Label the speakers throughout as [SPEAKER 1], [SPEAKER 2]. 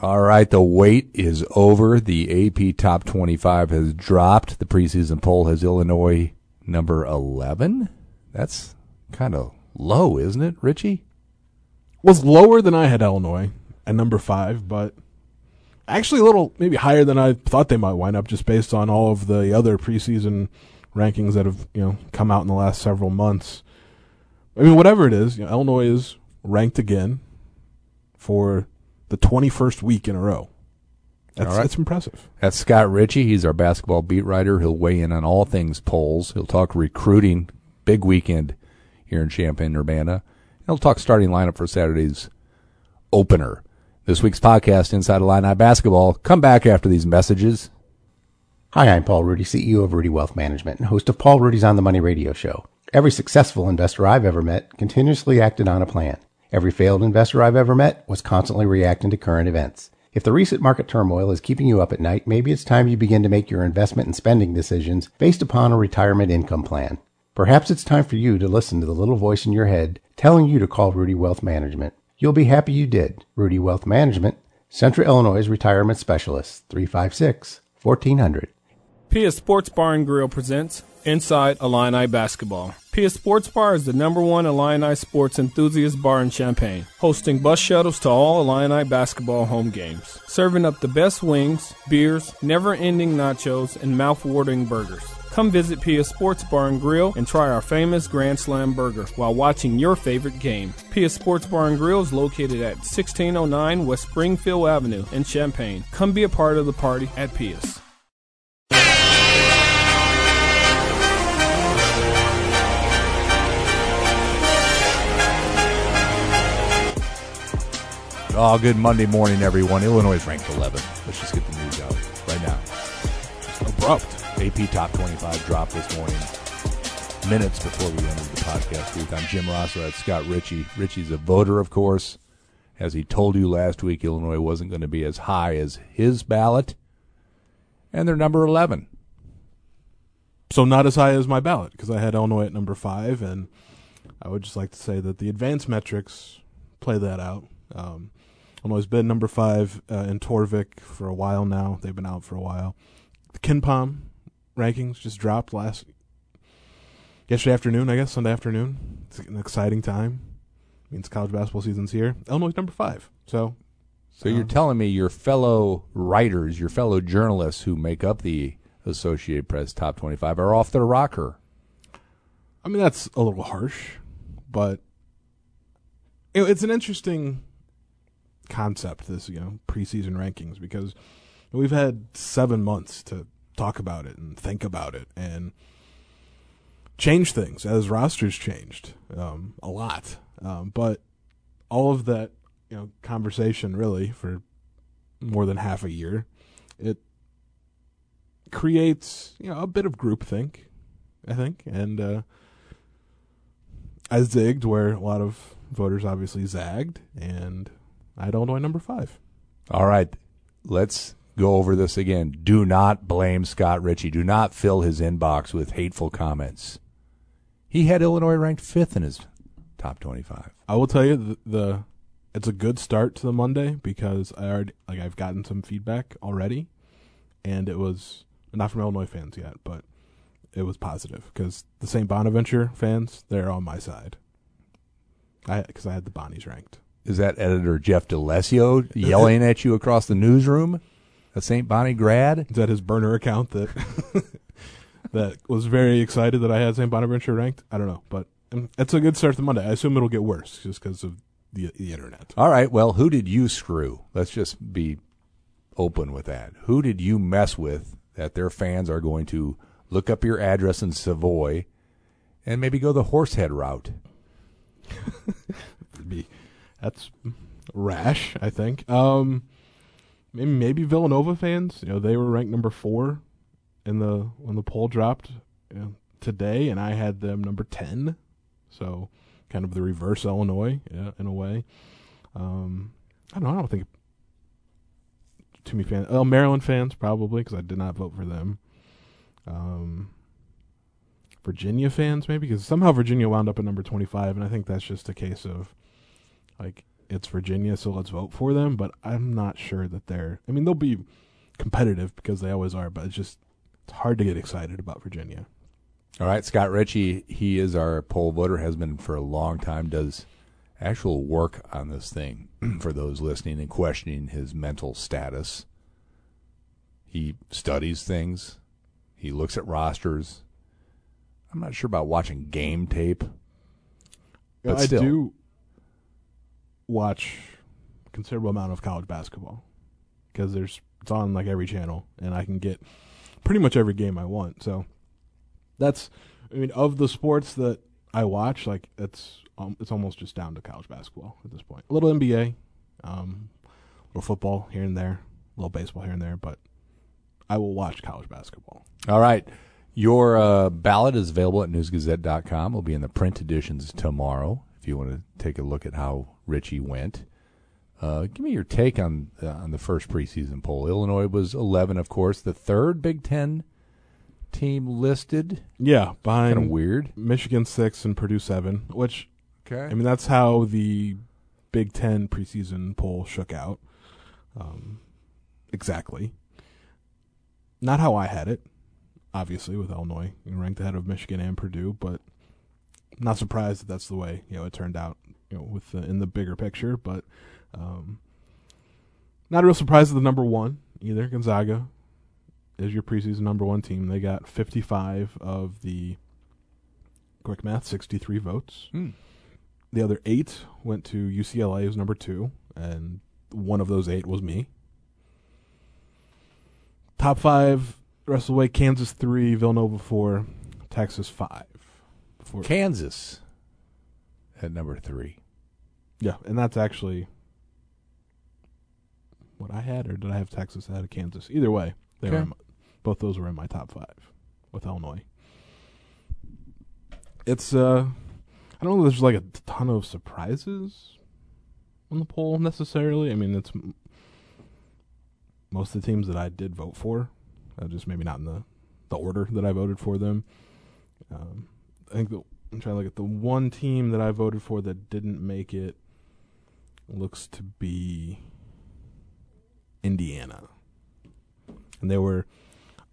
[SPEAKER 1] All right, the wait is over. The AP Top 25 has dropped. The preseason poll has Illinois number 11. That's kind of low, isn't it, Richey?
[SPEAKER 2] Was lower than I had Illinois at number five, but actually a little maybe higher than I thought they might wind up, just based on all of the other preseason rankings that have you know come out in the last several months. I mean, whatever it is, you know, Illinois is ranked again for the 21st week in a row. That's,
[SPEAKER 1] All right.
[SPEAKER 2] that's impressive.
[SPEAKER 1] That's Scott Richey. He's our basketball beat writer. He'll weigh in on all things polls. He'll talk recruiting, big weekend here in Champaign, Urbana. He'll talk starting lineup for Saturday's opener. This week's podcast, Inside Illini Basketball. Come back after these messages.
[SPEAKER 3] Hi, I'm Paul Rudy, CEO of Rudy Wealth Management and host of Paul Rudy's On the Money radio show. Every successful investor I've ever met continuously acted on a plan. Every failed investor I've ever met was constantly reacting to current events. If the recent market turmoil is keeping you up at night, maybe it's time you begin to make your investment and spending decisions based upon a retirement income plan. Perhaps it's time for you to listen to the little voice in your head telling you to call Rudy Wealth Management. You'll be happy you did. Rudy Wealth Management, Central Illinois Retirement Specialist, 356 1400.
[SPEAKER 4] Pia Sports Bar and Grill presents Inside Illini Basketball. Pia Sports Bar is the number one Illini sports enthusiast bar in Champaign, hosting bus shuttles to all Illini basketball home games, serving up the best wings, beers, never-ending nachos, and mouth-watering burgers. Come visit Pia Sports Bar and Grill and try our famous Grand Slam burger while watching your favorite game. Pia Sports Bar and Grill is located at 1609 West Springfield Avenue in Champaign. Come be a part of the party at Pia's.
[SPEAKER 1] Oh, good Monday morning, everyone. Illinois is ranked 11. Let's just get the news out right now.
[SPEAKER 2] Abrupt.
[SPEAKER 1] AP Top 25 dropped this morning, minutes before we ended the podcast booth. I'm Jim Rossow at Scott Richey. Richey's a voter, of course. As he told you last week, Illinois wasn't going to be as high as his ballot, and they're number 11.
[SPEAKER 2] So not as high as my ballot because I had Illinois at number five, and I would just like to say that the advanced metrics play that out. Um, Illinois has been number five uh, in Torvik for a while now. They've been out for a while. The KenPom rankings just dropped last yesterday afternoon, I guess Sunday afternoon. It's an exciting time. means college basketball season's here. Illinois number five. So
[SPEAKER 1] So you're
[SPEAKER 2] Um,
[SPEAKER 1] telling me your fellow writers, your fellow journalists who make up the Associated Press Top 25 are off their rocker.
[SPEAKER 2] I mean, that's a little harsh, but it's an interesting concept. This you know preseason rankings because we've had seven months to talk about it and think about it and change things as rosters changed um, a lot. Um, but all of that you know conversation really for more than half a year, it creates you know a bit of groupthink, I think, and uh, I zigged where a lot of voters obviously zagged, and I had Illinois number five.
[SPEAKER 1] All right, let's go over this again. Do not blame Scott Richey. Do not fill his inbox with hateful comments. He had Illinois ranked fifth in his top 25.
[SPEAKER 2] I will tell you the, the it's a good start to the Monday because I already like I've gotten some feedback already, and it was not from Illinois fans yet, but it was positive because the St. Bonaventure fans they're on my side. I because I had the Bonnies ranked.
[SPEAKER 1] Is that editor Jeff D'Alessio yelling at you across the newsroom? A St. Bonnie grad?
[SPEAKER 2] Is that his burner account that that was very excited that I had St. Bonaventure ranked? I don't know, but um, it's a good start to Monday. I assume it'll get worse just because of the the internet.
[SPEAKER 1] All right, well, who did you screw? Let's just be open with that. Who did you mess with that their fans are going to look up your address in Savoy and maybe go the horsehead route?
[SPEAKER 2] be that's rash, I think. Um, maybe maybe Villanova fans. You know, they were ranked number four in the when the poll dropped you know, today, and I had them number ten. So kind of the reverse Illinois, yeah, in a way. Um, I don't know. I don't think too many fans. Oh, Maryland fans probably because I did not vote for them. Um, Virginia fans maybe because somehow Virginia wound up at number twenty five, and I think that's just a case of like it's Virginia, so let's vote for them. But I'm not sure that they're. I mean, they'll be competitive because they always are, but it's just it's hard to get excited about Virginia.
[SPEAKER 1] All right, Scott Richey, he is our poll voter, has been for a long time, does actual work on this thing for those listening and questioning his mental status. He studies things, he looks at rosters. I'm not sure about watching game tape. But
[SPEAKER 2] I
[SPEAKER 1] still.
[SPEAKER 2] do watch considerable amount of college basketball because there's it's on like every channel, and I can get pretty much every game I want. So that's, I mean, of the sports that I watch, like it's um, it's almost just down to college basketball at this point. A little NBA, um, a little football here and there, a little baseball here and there, but I will watch college basketball.
[SPEAKER 1] All right. Your uh, ballot is available at newsgazette.com. It'll be in the print editions tomorrow if you want to take a look at how Richey went. Uh, give me your take on uh, on the first preseason poll. Illinois was 11, of course, the third Big Ten team listed.
[SPEAKER 2] Yeah,
[SPEAKER 1] Kind of
[SPEAKER 2] behind
[SPEAKER 1] weird.
[SPEAKER 2] Michigan six and Purdue seven, which
[SPEAKER 1] Okay.
[SPEAKER 2] I mean, that's how the Big Ten preseason poll shook out. Um, exactly. Not how I had it, obviously, with Illinois ranked ahead of Michigan and Purdue, but not surprised that that's the way you know it turned out. You know, with the, in the bigger picture, but um, not a real surprise at the number one either. Gonzaga is your preseason number one team. They got 55 of the quick math, 63 votes.
[SPEAKER 1] Hmm.
[SPEAKER 2] The other eight went to UCLA, who's number two, and one of those eight was me. Top five, the rest of the way: Kansas three, Villanova four, Texas five. Before,
[SPEAKER 1] Kansas at number three.
[SPEAKER 2] yeah, and that's actually what I had, or did I have Texas out of Kansas? Either way, they were
[SPEAKER 1] Okay.
[SPEAKER 2] in my, both those were in my top five with Illinois. It's uh, I don't know. There's like a ton of surprises on the poll necessarily. I mean, it's m- most of the teams that I did vote for, uh, just maybe not in the the order that I voted for them. Um, I think the, I'm trying to look at the one team that I voted for that didn't make it. Looks to be Indiana, and they were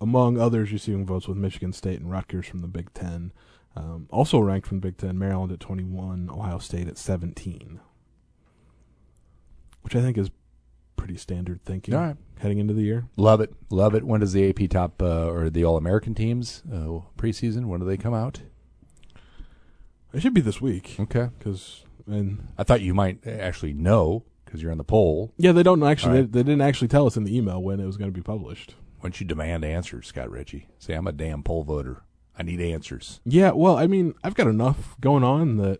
[SPEAKER 2] among others receiving votes with Michigan State and Rutgers from the Big Ten. Um, also ranked from the Big Ten, Maryland at 21, Ohio State at 17, which I think is pretty standard thinking
[SPEAKER 1] All right.
[SPEAKER 2] heading into the year.
[SPEAKER 1] Love it. Love it. When does the AP top uh, or the All American teams uh, preseason? When do they come out?
[SPEAKER 2] It should be this week
[SPEAKER 1] Okay.
[SPEAKER 2] because and
[SPEAKER 1] I thought you might actually know because you're on the poll.
[SPEAKER 2] yeah, they don't actually
[SPEAKER 1] All right.
[SPEAKER 2] they, they didn't actually tell us in the email when it was going to be published.
[SPEAKER 1] Why don't you demand answers, Scott Richey? Say, I'm a damn poll voter. I need answers.
[SPEAKER 2] Yeah, well, I mean, I've got enough going on that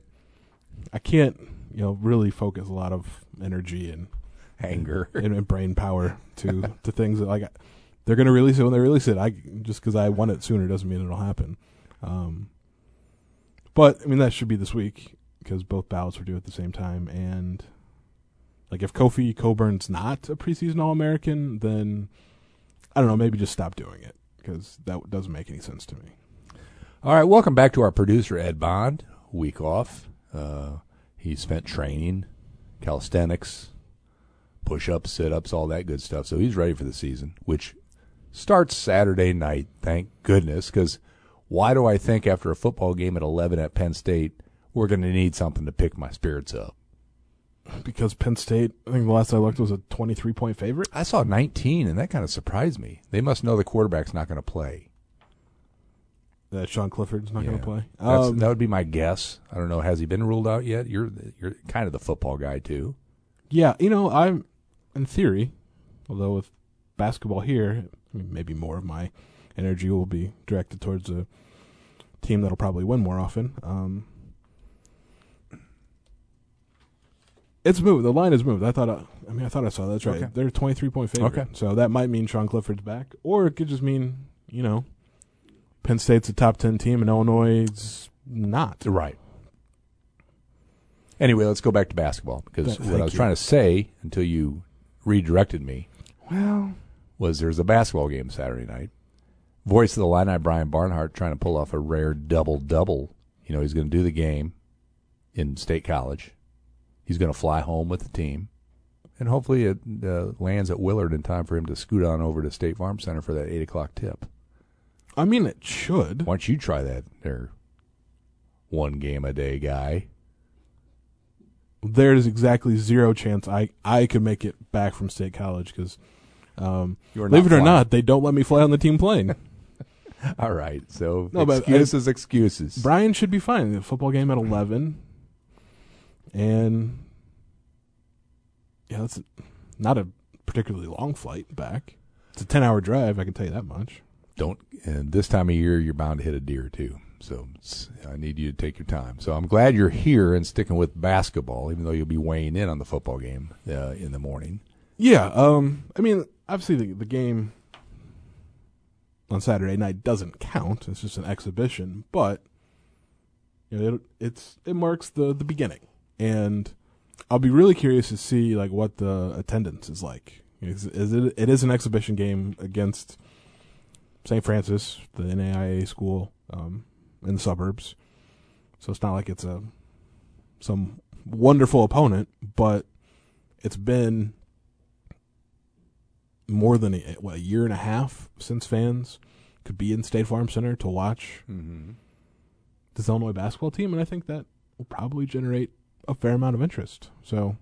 [SPEAKER 2] I can't, you know, really focus a lot of energy and
[SPEAKER 1] Anger.
[SPEAKER 2] and, and brain power to to things that like they're going to release it when they release it. I just because I want it sooner doesn't mean it'll happen. Um, but I mean that should be this week because both ballots were due at the same time, and like if Kofi Cockburn's not a preseason All American, then I don't know, maybe just stop doing it because that doesn't make any sense to me.
[SPEAKER 1] All right, welcome back to our producer, Ed Bond. Week off. Uh, he spent training, calisthenics, push ups, sit ups, all that good stuff. So he's ready for the season, which starts Saturday night, thank goodness. Because why do I think after a football game at 11 at Penn State, we're going to need something to pick my spirits up?
[SPEAKER 2] Because Penn State, I think the last I looked was a 23 point favorite.
[SPEAKER 1] I saw 19, and that kind of surprised me. They must know the quarterback's not going to play.
[SPEAKER 2] That Sean Clifford's not going to play.
[SPEAKER 1] That's,
[SPEAKER 2] Um,
[SPEAKER 1] that would be my guess. I don't know. Has he been ruled out yet? You're you're kind of the football guy too.
[SPEAKER 2] yeah, you know, I'm in theory, although with basketball here, maybe more of my energy will be directed towards a team that'll probably win more often. Um, it's moved. The line is moved. I thought. I, I mean, I thought I saw that. that's right.
[SPEAKER 1] Okay.
[SPEAKER 2] They're a 23 point favorite.
[SPEAKER 1] Okay.
[SPEAKER 2] So that might mean Sean Clifford's back, or it could just mean you know, Penn State's a top 10 team and Illinois' not.
[SPEAKER 1] Right. Anyway, let's go back to basketball because
[SPEAKER 2] Th-
[SPEAKER 1] what I was
[SPEAKER 2] you.
[SPEAKER 1] trying to say until you redirected me
[SPEAKER 2] Well,
[SPEAKER 1] was there's a basketball game Saturday night. Voice of the Illini, Brian Barnhart, trying to pull off a rare double double. You know, he's going to do the game in State College, He's going to fly home with the team, and hopefully it uh, lands at Willard in time for him to scoot on over to State Farm Center for that eight o'clock tip.
[SPEAKER 2] I mean, it should.
[SPEAKER 1] Why don't you try that there? One game a day guy.
[SPEAKER 2] There's exactly zero chance I I could make it back from State College because, um, believe it or
[SPEAKER 1] flying.
[SPEAKER 2] not, they don't let me fly on the team plane.
[SPEAKER 1] All right, so
[SPEAKER 2] No, but
[SPEAKER 1] excuses, excuses.
[SPEAKER 2] Brian should be fine. The football game at eleven, and yeah, that's not a particularly long flight back. It's a ten-hour drive. I can tell you that much.
[SPEAKER 1] don't and this time of year you're bound to hit a deer too so i need you to take your time so i'm glad you're here and sticking with basketball even though you'll be weighing in on the football game uh, in the morning
[SPEAKER 2] Yeah, um, I mean, obviously the the game on Saturday night doesn't count. It's just an exhibition, but you know, it, it's it marks the the beginning, and I'll be really curious to see like what the attendance is like. Is, is it it is an exhibition game against St. Francis, the NAIA school um, in the suburbs, so it's not like it's a some wonderful opponent, but it's been more than a, what, a year and a half since fans could be in State Farm Center to watch
[SPEAKER 1] mm-hmm.
[SPEAKER 2] this Illinois basketball team, and I think that will probably generate a fair amount of interest. So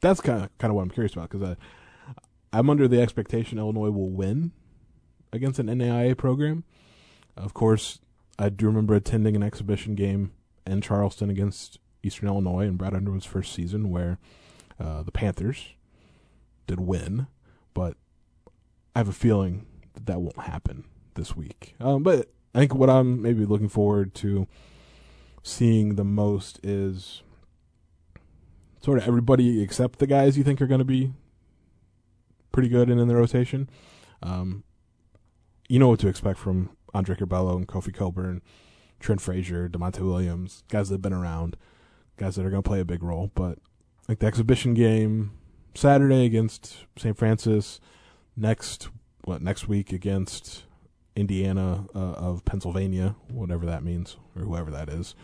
[SPEAKER 2] that's kind of kind of what I'm curious about because I'm under the expectation Illinois will win against an NAIA program. Of course, I do remember attending an exhibition game in Charleston against Eastern Illinois in Brad Underwood's first season, where uh, the Panthers did win, but I have a feeling that that won't happen this week. Um, but I think what I'm maybe looking forward to seeing the most is sort of everybody except the guys you think are going to be pretty good and in the rotation. Um, you know what to expect from Andre Curbelo and Kofi Cockburn, Trent Frazier, Da'Monte Williams, guys that have been around, guys that are going to play a big role. But like the exhibition game Saturday against St. Francis, next what next week against Indiana uh, of Pennsylvania, whatever that means, or whoever that is.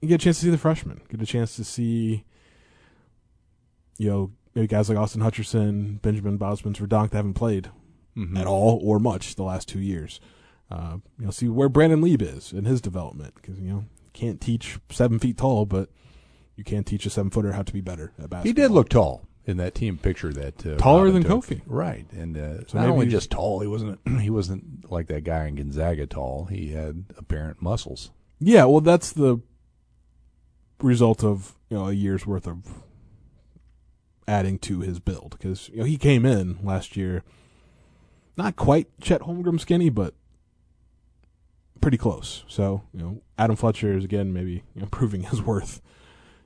[SPEAKER 2] You get a chance to see the freshmen. Get a chance to see, you know, maybe guys like Austin Hutcherson, Benjamin Bosmans-Verdonk that haven't played
[SPEAKER 1] Mm-hmm.
[SPEAKER 2] at all or much the last two years. Uh, you know, see where Brandon Lieb is in his development because you know can't teach seven feet tall, but you can't teach a seven footer how to be better at basketball.
[SPEAKER 1] he did look tall in that team picture that uh,
[SPEAKER 2] Taller
[SPEAKER 1] Robin
[SPEAKER 2] than
[SPEAKER 1] took.
[SPEAKER 2] Kofi.
[SPEAKER 1] right and uh,
[SPEAKER 2] So
[SPEAKER 1] not only just tall he wasn't he wasn't like that guy in gonzaga tall he had apparent muscles
[SPEAKER 2] Yeah, well, that's the result of you know a year's worth of adding to his build because you know he came in last year, not quite Chet Holmgren skinny, but pretty close. So you know Adam Fletcher is again maybe you know, proving his worth,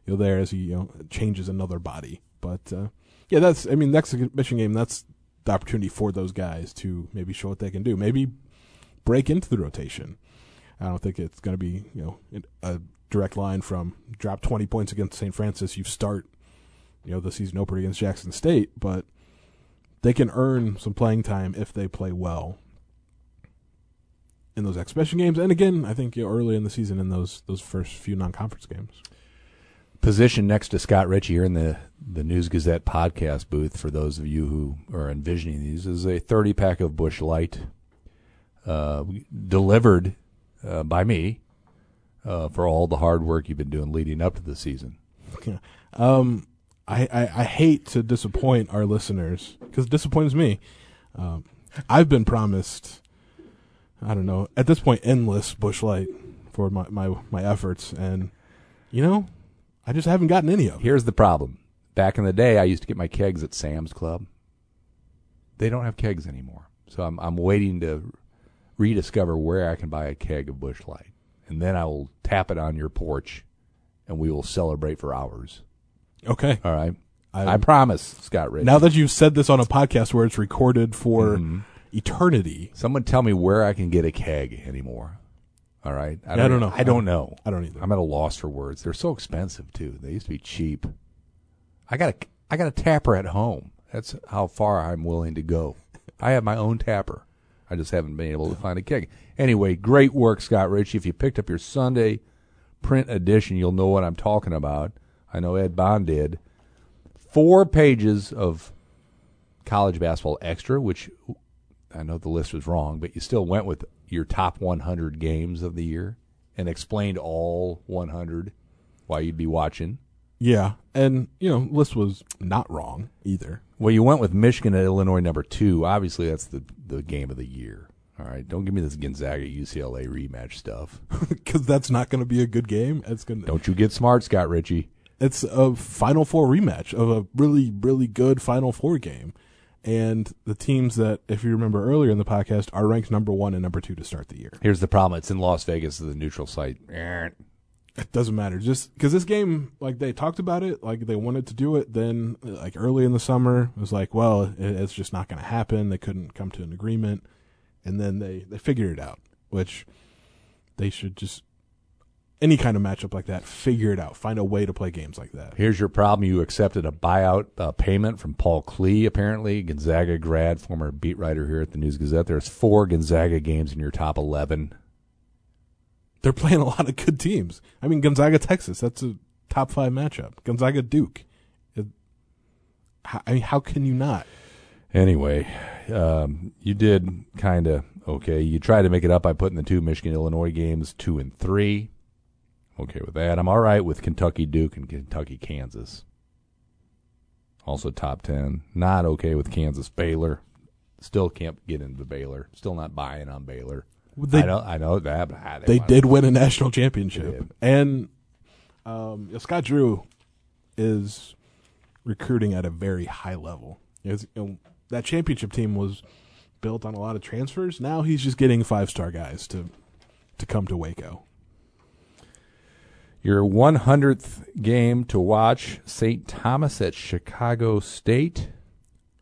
[SPEAKER 2] you know there as he you know changes another body. But uh, yeah, that's I mean next exhibition game that's the opportunity for those guys to maybe show what they can do, maybe break into the rotation. I don't think it's going to be you know a direct line from drop 20 points against St. Francis, you start you know the season opener against Jackson State, but they can earn some playing time if they play well in those exhibition games. And again, I think you know, early in the season in those those first few non-conference games.
[SPEAKER 1] Position next to Scott Richey here in the, the News Gazette podcast booth for those of you who are envisioning these is a 30 pack of Busch Light uh, delivered uh, by me uh, for all the hard work you've been doing leading up to the season.
[SPEAKER 2] Um, I, I, I hate to disappoint our listeners because it disappoints me. Um, I've been promised, I don't know, at this point, endless Busch Light for my, my, my efforts. And, you know, I just haven't gotten any of it.
[SPEAKER 1] Here's the problem. Back in the day, I used to get my kegs at Sam's Club. They don't have kegs anymore. So I'm, I'm waiting to rediscover where I can buy a keg of Busch Light. And then I will tap it on your porch and we will celebrate for hours.
[SPEAKER 2] Okay.
[SPEAKER 1] All right.
[SPEAKER 2] I-
[SPEAKER 1] I, promise, Scott Rich.
[SPEAKER 2] Now that you've said this on a podcast where it's recorded for
[SPEAKER 1] Mhm.
[SPEAKER 2] eternity,
[SPEAKER 1] someone tell me where I can get a keg anymore. All right.
[SPEAKER 2] I don't know.
[SPEAKER 1] I don't know.
[SPEAKER 2] I don't either.
[SPEAKER 1] I'm at a loss for words. They're so expensive too. They used to be cheap. I got a I got a tapper at home. That's how far I'm willing to go. I have my own tapper. I just haven't been able to find a keg. Anyway, great work, Scott Richey. If you picked up your Sunday print edition, you'll know what I'm talking about. I know Ed Bond did. Four pages of college basketball extra, which I know the list was wrong, but you still went with your top 100 games of the year and explained all 100 why you'd be watching.
[SPEAKER 2] Yeah, and you know, list was not wrong either.
[SPEAKER 1] Well, you went with Michigan at Illinois number two. Obviously, that's the the game of the year. All right, don't give me this Gonzaga UCLA rematch stuff.
[SPEAKER 2] because that's not going to be a good game. It's going.
[SPEAKER 1] Don't you get smart, Scott Richey?
[SPEAKER 2] It's a Final Four rematch of a really, really good Final Four game, and the teams that, if you remember earlier in the podcast, are ranked number one and number two to start the year.
[SPEAKER 1] Here's the problem: it's in Las Vegas, the neutral site.
[SPEAKER 2] It doesn't matter, just because this game, like they talked about it, like they wanted to do it. Then, like early in the summer, it was like, well, it, it's just not going to happen. They couldn't come to an agreement, and then they they figured it out, which they should just any kind of matchup like that, figure it out. Find a way to play games like that.
[SPEAKER 1] Here's your problem: you accepted a buyout uh, payment from Paul Klee, apparently Gonzaga grad, former beat writer here at the News Gazette. There's four Gonzaga games in your top eleven.
[SPEAKER 2] They're playing a lot of good teams. I mean, Gonzaga, Texas, that's a top five matchup. Gonzaga, Duke. It, how, I mean, how can you not?
[SPEAKER 1] Anyway, um, you did kind of okay. You tried to make it up by putting the two Michigan Illinois games two and three. Okay with that. I'm all right with Kentucky Duke and Kentucky Kansas. Also top ten. Not okay with Kansas Baylor. Still can't get into Baylor. Still not buying on Baylor.
[SPEAKER 2] They,
[SPEAKER 1] I know I know that, but ah,
[SPEAKER 2] they
[SPEAKER 1] won.
[SPEAKER 2] did win a national championship, and um, Scott Drew is recruiting at a very high level. You know, that championship team was built on a lot of transfers. Now he's just getting five star guys to to come to Waco.
[SPEAKER 1] Your 100th game to watch St. Thomas at Chicago State.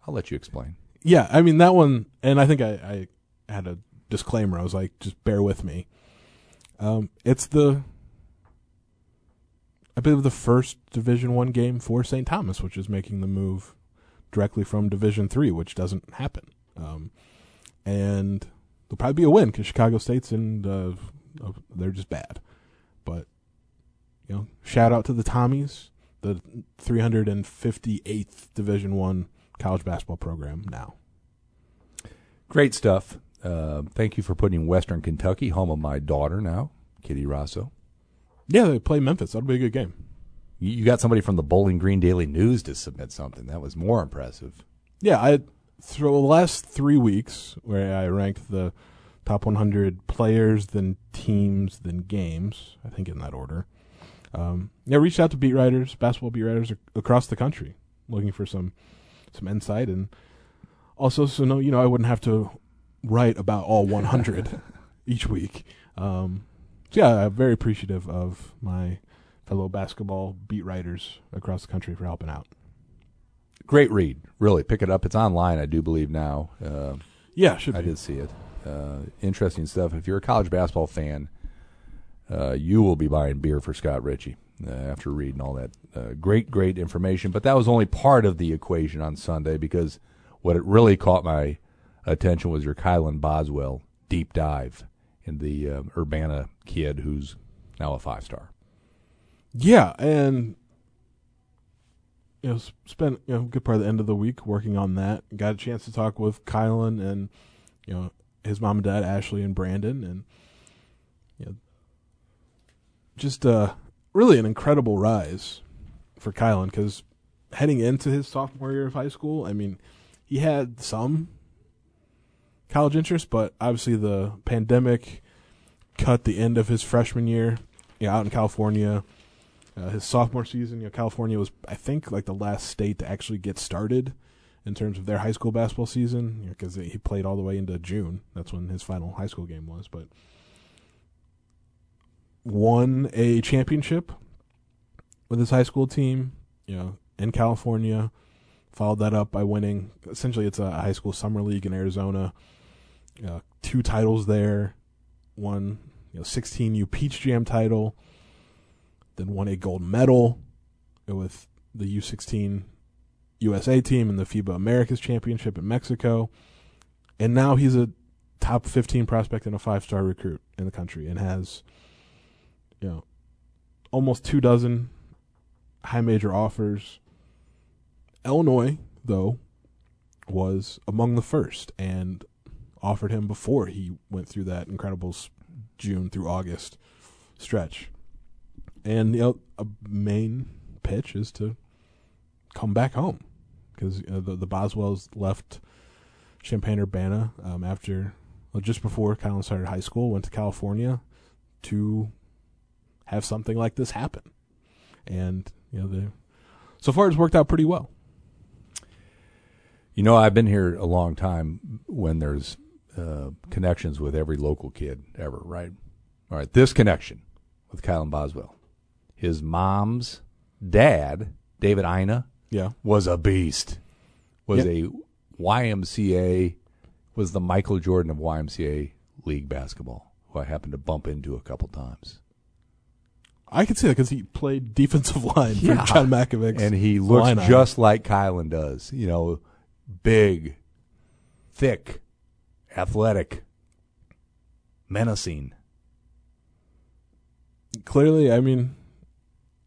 [SPEAKER 1] I'll let you explain.
[SPEAKER 2] Yeah, I mean that one, and I think I, I had a disclaimer. I was like, just bear with me. Um, it's the, I believe the first Division One game for St. Thomas, which is making the move directly from Division Three, which doesn't happen. Um, and there'll probably be a win because Chicago State's in, uh, they're just bad. But you know, shout out to the Tommies, the 358th Division One college basketball program now.
[SPEAKER 1] Great stuff. Uh, thank you for putting Western Kentucky, home of my daughter now, Kitty Rossow.
[SPEAKER 2] Yeah, they play Memphis. That'll be a good game.
[SPEAKER 1] You, you got somebody from the Bowling Green Daily News to submit something. That was more impressive.
[SPEAKER 2] Yeah, I through the last three weeks where I ranked the top 100 players, then teams, then games. I think in that order. Um, yeah, reached out to beat writers, basketball beat writers ac- across the country, looking for some some insight and also so no, you know, I wouldn't have to write about all 100 each week. Um, so yeah, I'm very appreciative of my fellow basketball beat writers across the country for helping out.
[SPEAKER 1] Great read. Really, pick it up. It's online, I do believe now. Uh,
[SPEAKER 2] Yeah, should
[SPEAKER 1] I
[SPEAKER 2] be.
[SPEAKER 1] did see it. Uh, interesting stuff. If you're a college basketball fan, uh, you will be buying beer for Scott Richey uh, after reading all that uh, great, great information. But that was only part of the equation on Sunday because what it really caught my attention was your Kylan Boswell deep dive in the uh, Urbana kid who's now a five star.
[SPEAKER 2] Yeah, and you know, spent you know good part of the end of the week working on that. Got a chance to talk with Kylan and you know his mom and dad, Ashley and Brandon, and you know, just uh, really an incredible rise for Kylan because heading into his sophomore year of high school, I mean, he had some college interest, but obviously the pandemic cut the end of his freshman year you know, out in California. Uh, his sophomore season, you know, California was, I think, like the last state to actually get started in terms of their high school basketball season, because he played all the way into June. That's when his final high school game was. But won a championship with his high school team, you know, in California. Followed that up by winning. Essentially, it's a high school summer league in Arizona. Uh, two titles there. Won, you know, 16U Peach Jam title then won a gold medal with the U16 USA team in the FIBA Americas Championship in Mexico. And now he's a top 15 prospect and a five star recruit in the country and has, you know, almost two dozen high major offers. Illinois, though, was among the first and offered him before he went through that incredible June through August stretch. And you know, a main pitch is to come back home because you know, the the Boswells left Champaign Urbana um, after well, just before Kylan started high school, went to California to have something like this happen, and you know, so far it's worked out pretty well.
[SPEAKER 1] You know, I've been here a long time when there's uh, connections with every local kid ever, right? All right, this connection with Kylan Boswell. His mom's dad, David Ina,
[SPEAKER 2] Yeah,
[SPEAKER 1] was a beast. Was
[SPEAKER 2] Yeah.
[SPEAKER 1] a YMCA, was the Michael Jordan of YMCA league basketball, who I happened to bump into a couple times.
[SPEAKER 2] I can see that because he played defensive line
[SPEAKER 1] Yeah.
[SPEAKER 2] for John Mackovic,
[SPEAKER 1] and he looks
[SPEAKER 2] Illini.
[SPEAKER 1] just like Kylan does. You know, big, thick, athletic, menacing.
[SPEAKER 2] clearly, I mean,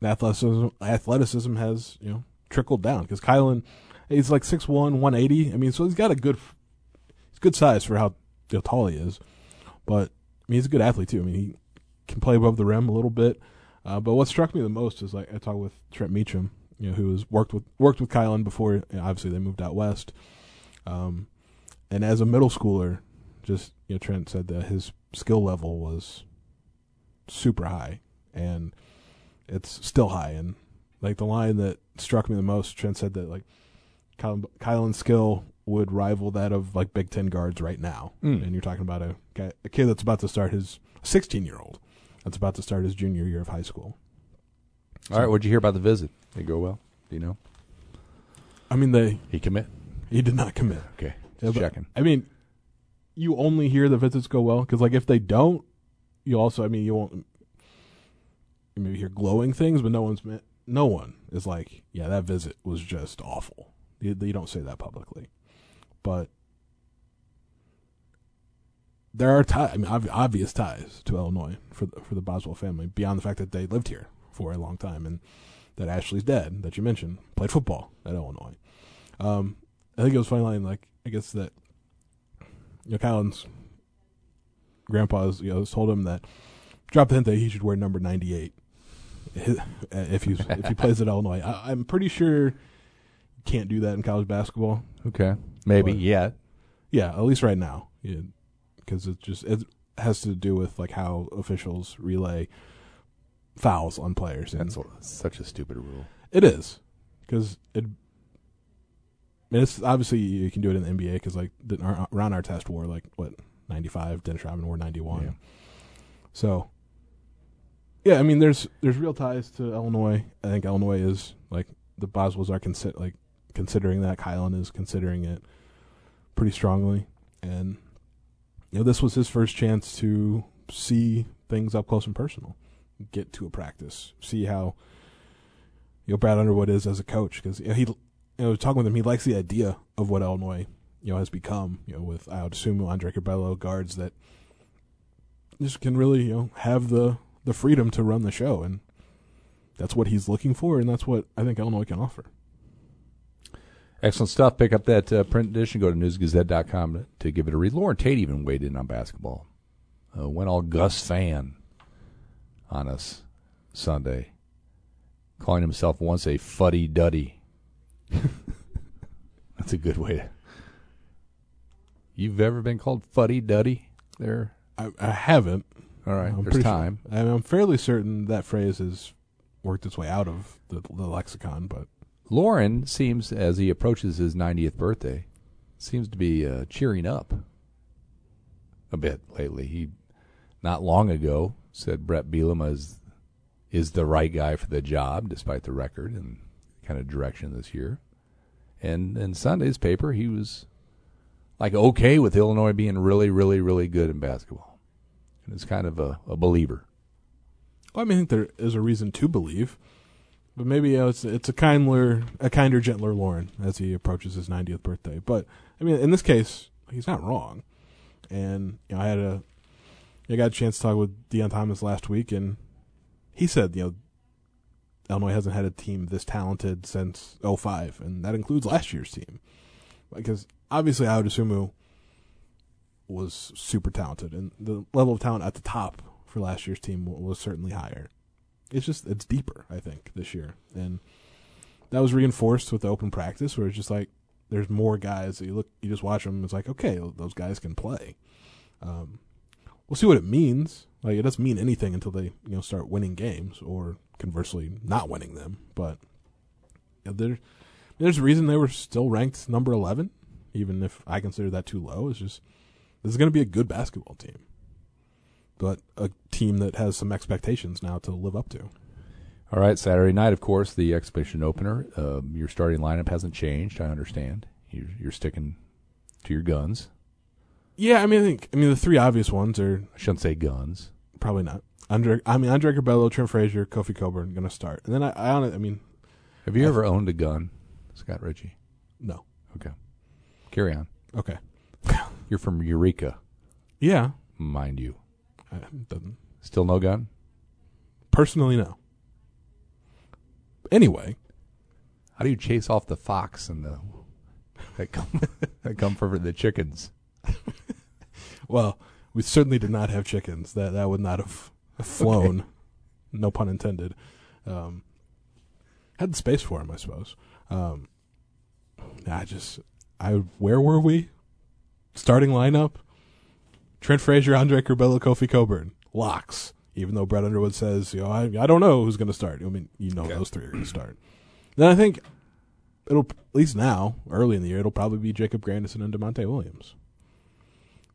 [SPEAKER 2] athleticism athleticism has you know trickled down because Kylan, he's like 6'1", 180. I mean, so he's got a good, he's good size for how, how tall he is, but I mean, he's a good athlete too. I mean, he can play above the rim a little bit. Uh, but what struck me the most is like I talked with Trent Meacham, you know, who has worked with worked with Kylan before. you know, obviously, they moved out west. Um, and as a middle schooler, just you know, Trent said that his skill level was super high, and it's still high. And like the line that struck me the most, Trent said that like Kylan, Kylan's skill would rival that of like Big Ten guards right now.
[SPEAKER 1] Mm.
[SPEAKER 2] And you're talking about a guy, a kid that's about to start his 16 year old that's about to start his junior year of high school.
[SPEAKER 1] All right, what'd you hear about the visit? Did it go well? Do you know?
[SPEAKER 2] I mean, they
[SPEAKER 1] He commit?
[SPEAKER 2] he did not commit.
[SPEAKER 1] Okay,
[SPEAKER 2] Yeah,
[SPEAKER 1] just
[SPEAKER 2] but-
[SPEAKER 1] checking.
[SPEAKER 2] I mean, you only hear the visits go well because, like, if they don't, you also, I mean, you won't you maybe hear glowing things, but no one's met, no one is like, yeah, that visit was just awful. You, you don't say that publicly, but there are ties. I mean, ob- obvious ties to Illinois for the, for the Boswell family beyond the fact that they lived here for a long time and that Ashley's dad that you mentioned played football at Illinois. Um, I think it was funny line like I guess that you know Kylan's grandpa's you know told him that drop the hint that he should wear number ninety eight if he if he plays at Illinois. I, I'm pretty sure you can't do that in college basketball.
[SPEAKER 1] Okay, maybe yet.
[SPEAKER 2] Yeah, at least right now, because it just it has to do with like how officials relay fouls on players. And
[SPEAKER 1] That's such a stupid rule.
[SPEAKER 2] It is because it. I mean, it's obviously you can do it in the NBA because like the, our, Ron Artest wore like what ninety five, Dennis Rodman wore ninety one.
[SPEAKER 1] Yeah.
[SPEAKER 2] So, yeah, I mean, there's there's real ties to Illinois. I think Illinois is like the Boswells are consi- like considering that. Kylan is considering it pretty strongly, and you know this was his first chance to see things up close and personal, get to a practice, see how you know Brad Underwood is as a coach because you know, he you know talking with him he likes the idea of what Illinois you know has become you know with I would assume Andre Curbelo guards that just can really you know have the the freedom to run the show and that's what he's looking for and that's what I think Illinois can offer.
[SPEAKER 1] Excellent stuff. Pick up that uh, print edition. Go to newsgazette.com to, to give it a read. Loren Tate even weighed in on basketball. Uh, went all Gus fan on us Sunday, calling himself once a fuddy duddy. That's a good way to. You've ever been called fuddy duddy? There.
[SPEAKER 2] I, I haven't.
[SPEAKER 1] All right.
[SPEAKER 2] I'm
[SPEAKER 1] There's time.
[SPEAKER 2] Sure, I mean, I'm fairly certain that phrase has worked its way out of the, the lexicon, but
[SPEAKER 1] Loren seems, as he approaches his 90th birthday, seems to be uh, cheering up a bit lately. He, not long ago, said Bret Bielema is, is the right guy for the job, despite the record and kind of direction this year. And in Sunday's paper, he was like okay with Illinois being really, really, really good in basketball. And is kind of a, a believer.
[SPEAKER 2] Well, I mean, I think there is a reason to believe, but maybe it's it's a kindler, a kinder, gentler Loren as he approaches his 90th birthday. But I mean, in this case, he's not wrong. And you know, I had a, I got a chance to talk with Deon Thomas last week, and he said, you know, Illinois hasn't had a team this talented since 05, and that includes last year's team. Because obviously, Ayo Dosunmu was super talented, and the level of talent at the top for last year's team was certainly higher. It's just it's deeper, I think, this year, and that was reinforced with the open practice, where it's just like there's more guys that you look, you just watch them. It's like okay, those guys can play. Um, we'll see what it means. Like it doesn't mean anything until they you know start winning games, or conversely not winning them. But you know, there, there's a reason they were still ranked number eleven, even if I consider that too low. It's just this is going to be a good basketball team, but a team that has some expectations now to live up to.
[SPEAKER 1] All right, Saturday night, of course, the exhibition opener. Uh, your starting lineup hasn't changed. I understand. You're, you're, sticking to your guns.
[SPEAKER 2] Yeah, I mean, I think I mean the three obvious ones are.
[SPEAKER 1] I shouldn't say guns.
[SPEAKER 2] Probably not. Andre, I mean Andre Curbelo, Trent Frazier, Kofi Cockburn going to start, and then I, I, I mean,
[SPEAKER 1] have you I ever owned a gun, Scott Richey?
[SPEAKER 2] No.
[SPEAKER 1] Okay. Carry on.
[SPEAKER 2] Okay.
[SPEAKER 1] You're from Eureka.
[SPEAKER 2] Yeah.
[SPEAKER 1] Mind you.
[SPEAKER 2] Uh,
[SPEAKER 1] Still no gun?
[SPEAKER 2] Personally, no. Anyway.
[SPEAKER 1] How do you chase off the fox and the that come that come for the chickens?
[SPEAKER 2] well, we certainly did not have chickens. That that would not have flown. No pun intended. Um, had the space for him, I suppose. Um, I just, I where were we? Starting lineup: Trent Frazier, Andre Curbelo, Kofi Cockburn, locks. Even though Brett Underwood says, you know, I, I don't know who's going to start. I mean, you know, okay. those three are going to start. Then I think it'll at least now, early in the year, it'll probably be Jacob Grandison and Da'Monte Williams,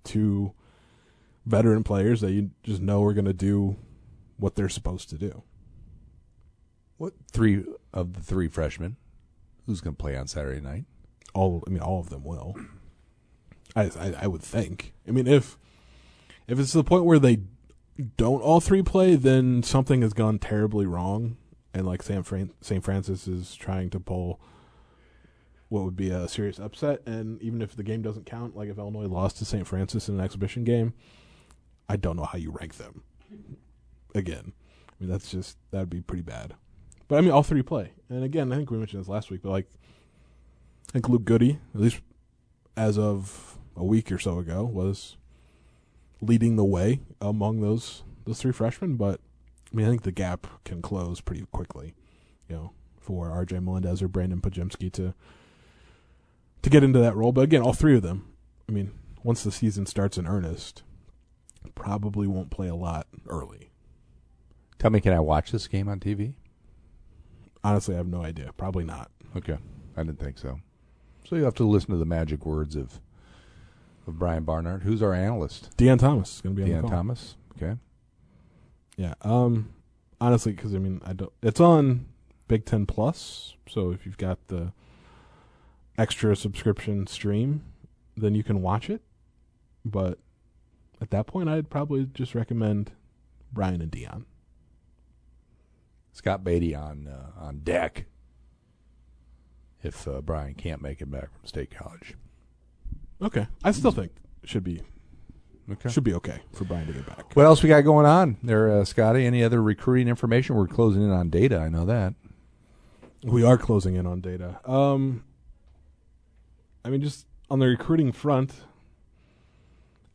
[SPEAKER 2] two veteran players that you just know are going to do what they're supposed to do.
[SPEAKER 1] What three of the three freshmen? Who's going to play on Saturday night?
[SPEAKER 2] All, I mean, all of them will. I, I, I would think. I mean, if if it's to the point where they don't all three play, then something has gone terribly wrong, and like Sam Fran- St. Francis is trying to pull what would be a serious upset. And even if the game doesn't count, like if Illinois lost to St. Francis in an exhibition game, I don't know how you rank them. Again, I mean that's just that would be pretty bad. But I mean, all three play, and again, I think we mentioned this last week, but like, I think Luke Goody, at least as of a week or so ago, was leading the way among those those three freshmen. But I mean, I think the gap can close pretty quickly, you know, for R.J. Melendez or Brandon Podziemski to to get into that role. But again, all three of them, I mean, once the season starts in earnest, probably won't play a lot early.
[SPEAKER 1] Tell me, can I watch this game on TV?
[SPEAKER 2] Honestly, I have no idea. Probably not.
[SPEAKER 1] Okay, I didn't think so. So you have to listen to the magic words of of Brian Barnhart. Who's our analyst?
[SPEAKER 2] Deon Thomas is going to be on the
[SPEAKER 1] call. Thomas. Okay.
[SPEAKER 2] Yeah. Um. Honestly, because I mean, I don't. It's on Big Ten Plus, so if you've got the extra subscription stream, then you can watch it. But at that point, I'd probably just recommend Brian and Deon.
[SPEAKER 1] Scott Beatty on uh, on deck if uh, Brian can't make it back from State College.
[SPEAKER 2] Okay, I still think should be okay. should be okay for Brian to get back.
[SPEAKER 1] What else we got going on there, uh, Scotty? Any other recruiting information? We're closing in on data. I know that.
[SPEAKER 2] We are closing in on data. Um, I mean, just on the recruiting front,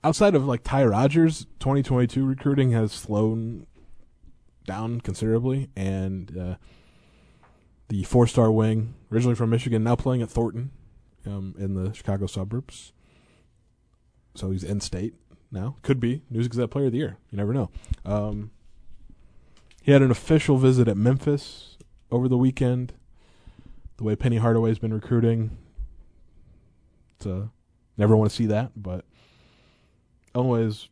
[SPEAKER 2] outside of like Ty Rodgers, 2022 recruiting has slowed down considerably, and uh, the four-star wing, originally from Michigan, now playing at Thornton um, in the Chicago suburbs. So he's in state now. Could be News Gazette Player of the Year. You never know. Um, he had an official visit at Memphis over the weekend. The way Penny Hardaway's been recruiting, uh, never want to see that, but always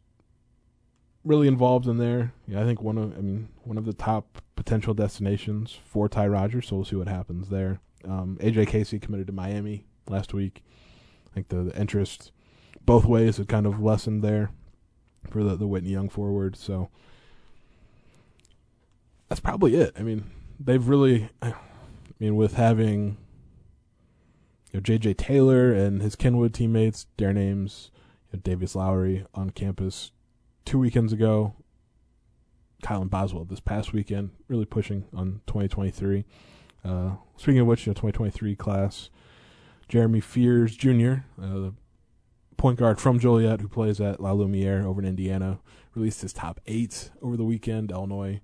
[SPEAKER 2] really involved in there. Yeah, I think one of I mean one of the top potential destinations for Ty Rodgers. So we'll see what happens there. Um, AJ Casey committed to Miami last week. I think the, the interest both ways had kind of lessened there for the the Whitney Young forward. So that's probably it. I mean, they've really, I mean, with having you know, J.J. Taylor and his Kenwood teammates, their names, you know, Davis Lowry on campus two weekends ago. Kylan Boswell this past weekend, really pushing on 2023. Uh, speaking of which, you know, 2023 class, Jeremy Fears Jr., uh, the point guard from Joliet who plays at La Lumiere over in Indiana, released his top eight over the weekend. Illinois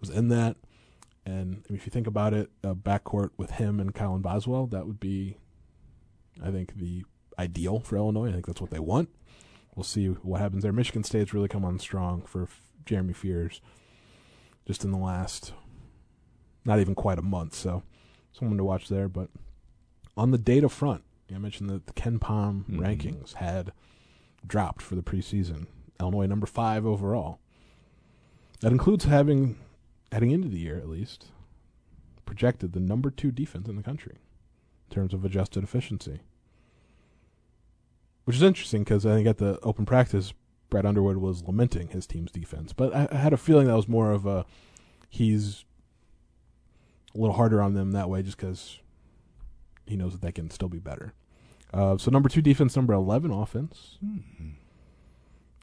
[SPEAKER 2] was in that. And if you think about it, a backcourt with him and Kylan Boswell, that would be, I think, the ideal for Illinois. I think that's what they want. We'll see what happens there. Michigan State's really come on strong for F- Jeremy Fears just in the last, not even quite a month. So, someone to watch there. But on the data front, I mentioned that the KenPom
[SPEAKER 1] Mhm.
[SPEAKER 2] rankings had dropped for the preseason. Illinois number five overall. That includes having, heading into the year at least, projected the number two defense in the country in terms of adjusted efficiency. Which is interesting because I think at the open practice, Brad Underwood was lamenting his team's defense. But I, I had a feeling that was more of a he's a little harder on them that way just because he knows that they can still be better. Uh, so number two defense, number eleven offense,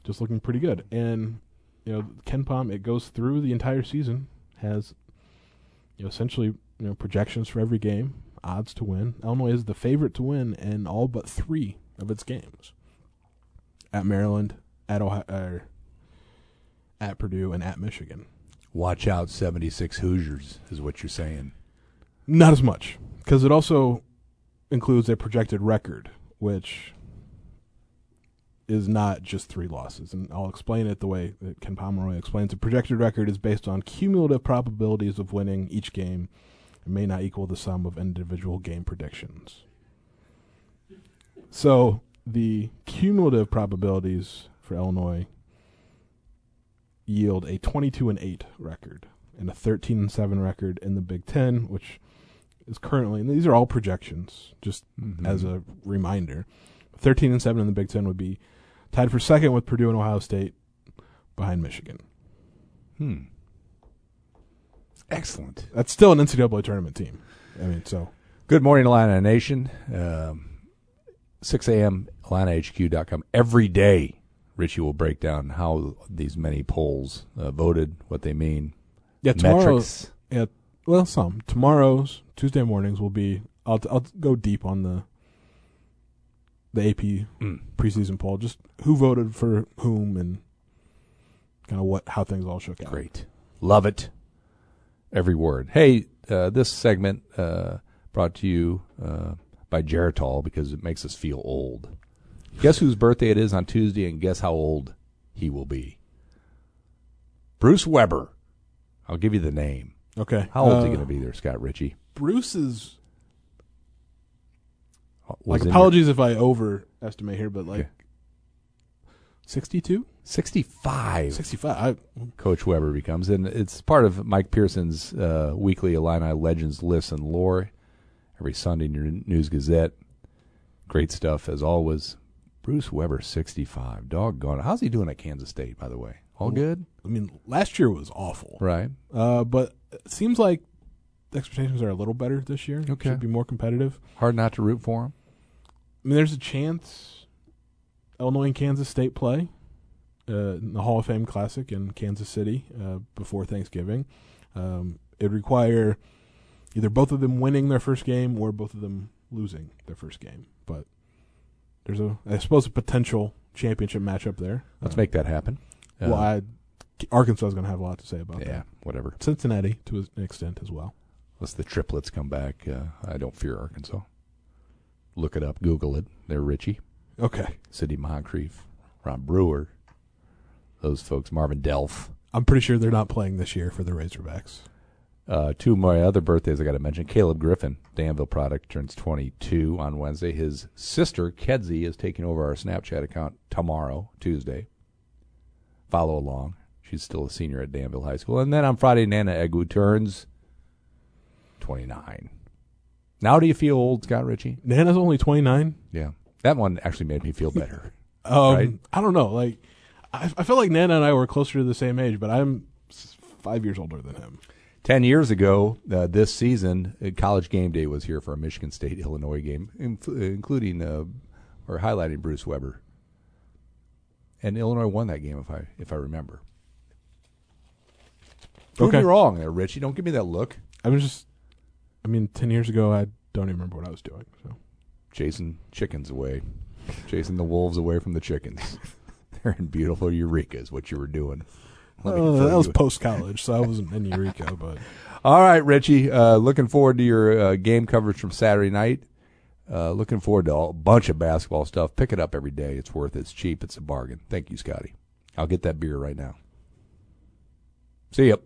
[SPEAKER 2] just looking pretty good. And you know, KenPom, it goes through the entire season, has you know essentially you know projections for every game, odds to win. Illinois is the favorite to win in all but three of its games. At Maryland, at Ohio, er, at Purdue, and at Michigan.
[SPEAKER 1] Watch out, 76 Hoosiers is what you're saying.
[SPEAKER 2] Not as much, because it also includes a projected record, which is not just three losses. And I'll explain it the way that Ken Pomeroy explains it. Projected record is based on cumulative probabilities of winning each game and may not equal the sum of individual game predictions. So the cumulative probabilities for Illinois yield a 22 and 8 record and a 13 and 7 record in the Big 10, which is currently and these are all projections just
[SPEAKER 1] Mhm.
[SPEAKER 2] as a reminder. 13 and 7 in the Big 10 would be tied for second with Purdue and Ohio State behind Michigan.
[SPEAKER 1] Hmm. Excellent.
[SPEAKER 2] That's still an NCAA tournament team. I mean, so
[SPEAKER 1] Good morning, Illini Nation. Um, 6 a.m. IlliniHQ.com. Every day, Richey will break down how these many polls uh, voted, what they mean,
[SPEAKER 2] yeah, tomorrow
[SPEAKER 1] metrics.
[SPEAKER 2] yeah, well, some tomorrow's Tuesday mornings will be I'll I'll go deep on the the AP
[SPEAKER 1] Mm.
[SPEAKER 2] preseason poll, just who voted for whom and kind of what how things all shook out.
[SPEAKER 1] Great. Love it. Every word. Hey, uh, this segment uh, brought to you uh, by Geritol because it makes us feel old. Guess whose birthday it is on Tuesday and guess how old he will be? Bruce Weber. I'll give you the name.
[SPEAKER 2] Okay,
[SPEAKER 1] How old is
[SPEAKER 2] Uh,
[SPEAKER 1] he going to be there, Scott Richey?
[SPEAKER 2] Bruce is
[SPEAKER 1] Was
[SPEAKER 2] like
[SPEAKER 1] in
[SPEAKER 2] apologies if I overestimate here, but like
[SPEAKER 1] Okay.
[SPEAKER 2] 62,
[SPEAKER 1] 65.
[SPEAKER 2] 65. I,
[SPEAKER 1] Coach Weber becomes, and it's part of Mike Pearson's uh, weekly Illini Legends list and lore every Sunday in your News Gazette. Great stuff as always. Bruce Weber, sixty-five. Doggone. it. How's he doing at Kansas State, by the way? All good,
[SPEAKER 2] I mean, last year was awful,
[SPEAKER 1] right?
[SPEAKER 2] uh, but it seems like the expectations are a little better this year.
[SPEAKER 1] Okay.
[SPEAKER 2] should be more competitive.
[SPEAKER 1] Hard not to root for them.
[SPEAKER 2] I mean, there's a chance Illinois and Kansas State play uh, in the Hall of Fame Classic in Kansas City uh, before Thanksgiving. Um, it'd require either both of them winning their first game or both of them losing their first game. But there's a, I suppose, a potential championship matchup there.
[SPEAKER 1] Let's
[SPEAKER 2] Uh,
[SPEAKER 1] make that happen.
[SPEAKER 2] Well,
[SPEAKER 1] Uh,
[SPEAKER 2] I, Arkansas is going to have a lot to say about that.
[SPEAKER 1] yeah,
[SPEAKER 2] that.
[SPEAKER 1] whatever.
[SPEAKER 2] Cincinnati to an extent as well.
[SPEAKER 1] Unless the triplets come back, uh, I don't fear Arkansas. Look it up, Google it. They're Richey.
[SPEAKER 2] Okay,
[SPEAKER 1] Sidney Moncrief, Ron Brewer, those folks, Marvin Delph.
[SPEAKER 2] I'm pretty sure they're not playing this year for the Razorbacks.
[SPEAKER 1] Uh, two of my other birthdays I got to mention. Caleb Griffin, Danville product, turns 22 on Wednesday. His sister, Kedzie, is taking over our Snapchat account tomorrow, Tuesday. Follow along. She's still a senior at Danville High School. And then on Friday, Nana Egu turns 29. Now do you feel old, Scott Richey?
[SPEAKER 2] Nana's only 29.
[SPEAKER 1] Yeah. That one actually made me feel better.
[SPEAKER 2] Um,
[SPEAKER 1] Right?
[SPEAKER 2] I don't know. Like, I, I feel like Nana and I were closer to the same age, but I'm five years older than him.
[SPEAKER 1] Ten years ago, uh, this season, uh, College Game Day was here for a Michigan State Illinois game, inf- including uh, or highlighting Bruce Weber. And Illinois won that game, if I if I remember. Prove
[SPEAKER 2] Okay.
[SPEAKER 1] me wrong there, Richey. Don't give me that look.
[SPEAKER 2] I was just, I mean, ten years ago, I don't even remember what I was doing. So
[SPEAKER 1] Chasing chickens away. Chasing the wolves away from the chickens. They're in beautiful Eureka is what you were doing. Let me
[SPEAKER 2] Uh, that was
[SPEAKER 1] you-
[SPEAKER 2] post college, so I wasn't in Eureka, but
[SPEAKER 1] All right, Richey. Uh, looking forward to your uh, game coverage from Saturday night. Uh, looking forward to a bunch of basketball stuff. Pick it up every day. It's worth it. It's cheap. It's a bargain. Thank you, Scotty. I'll get that beer right now. See ya.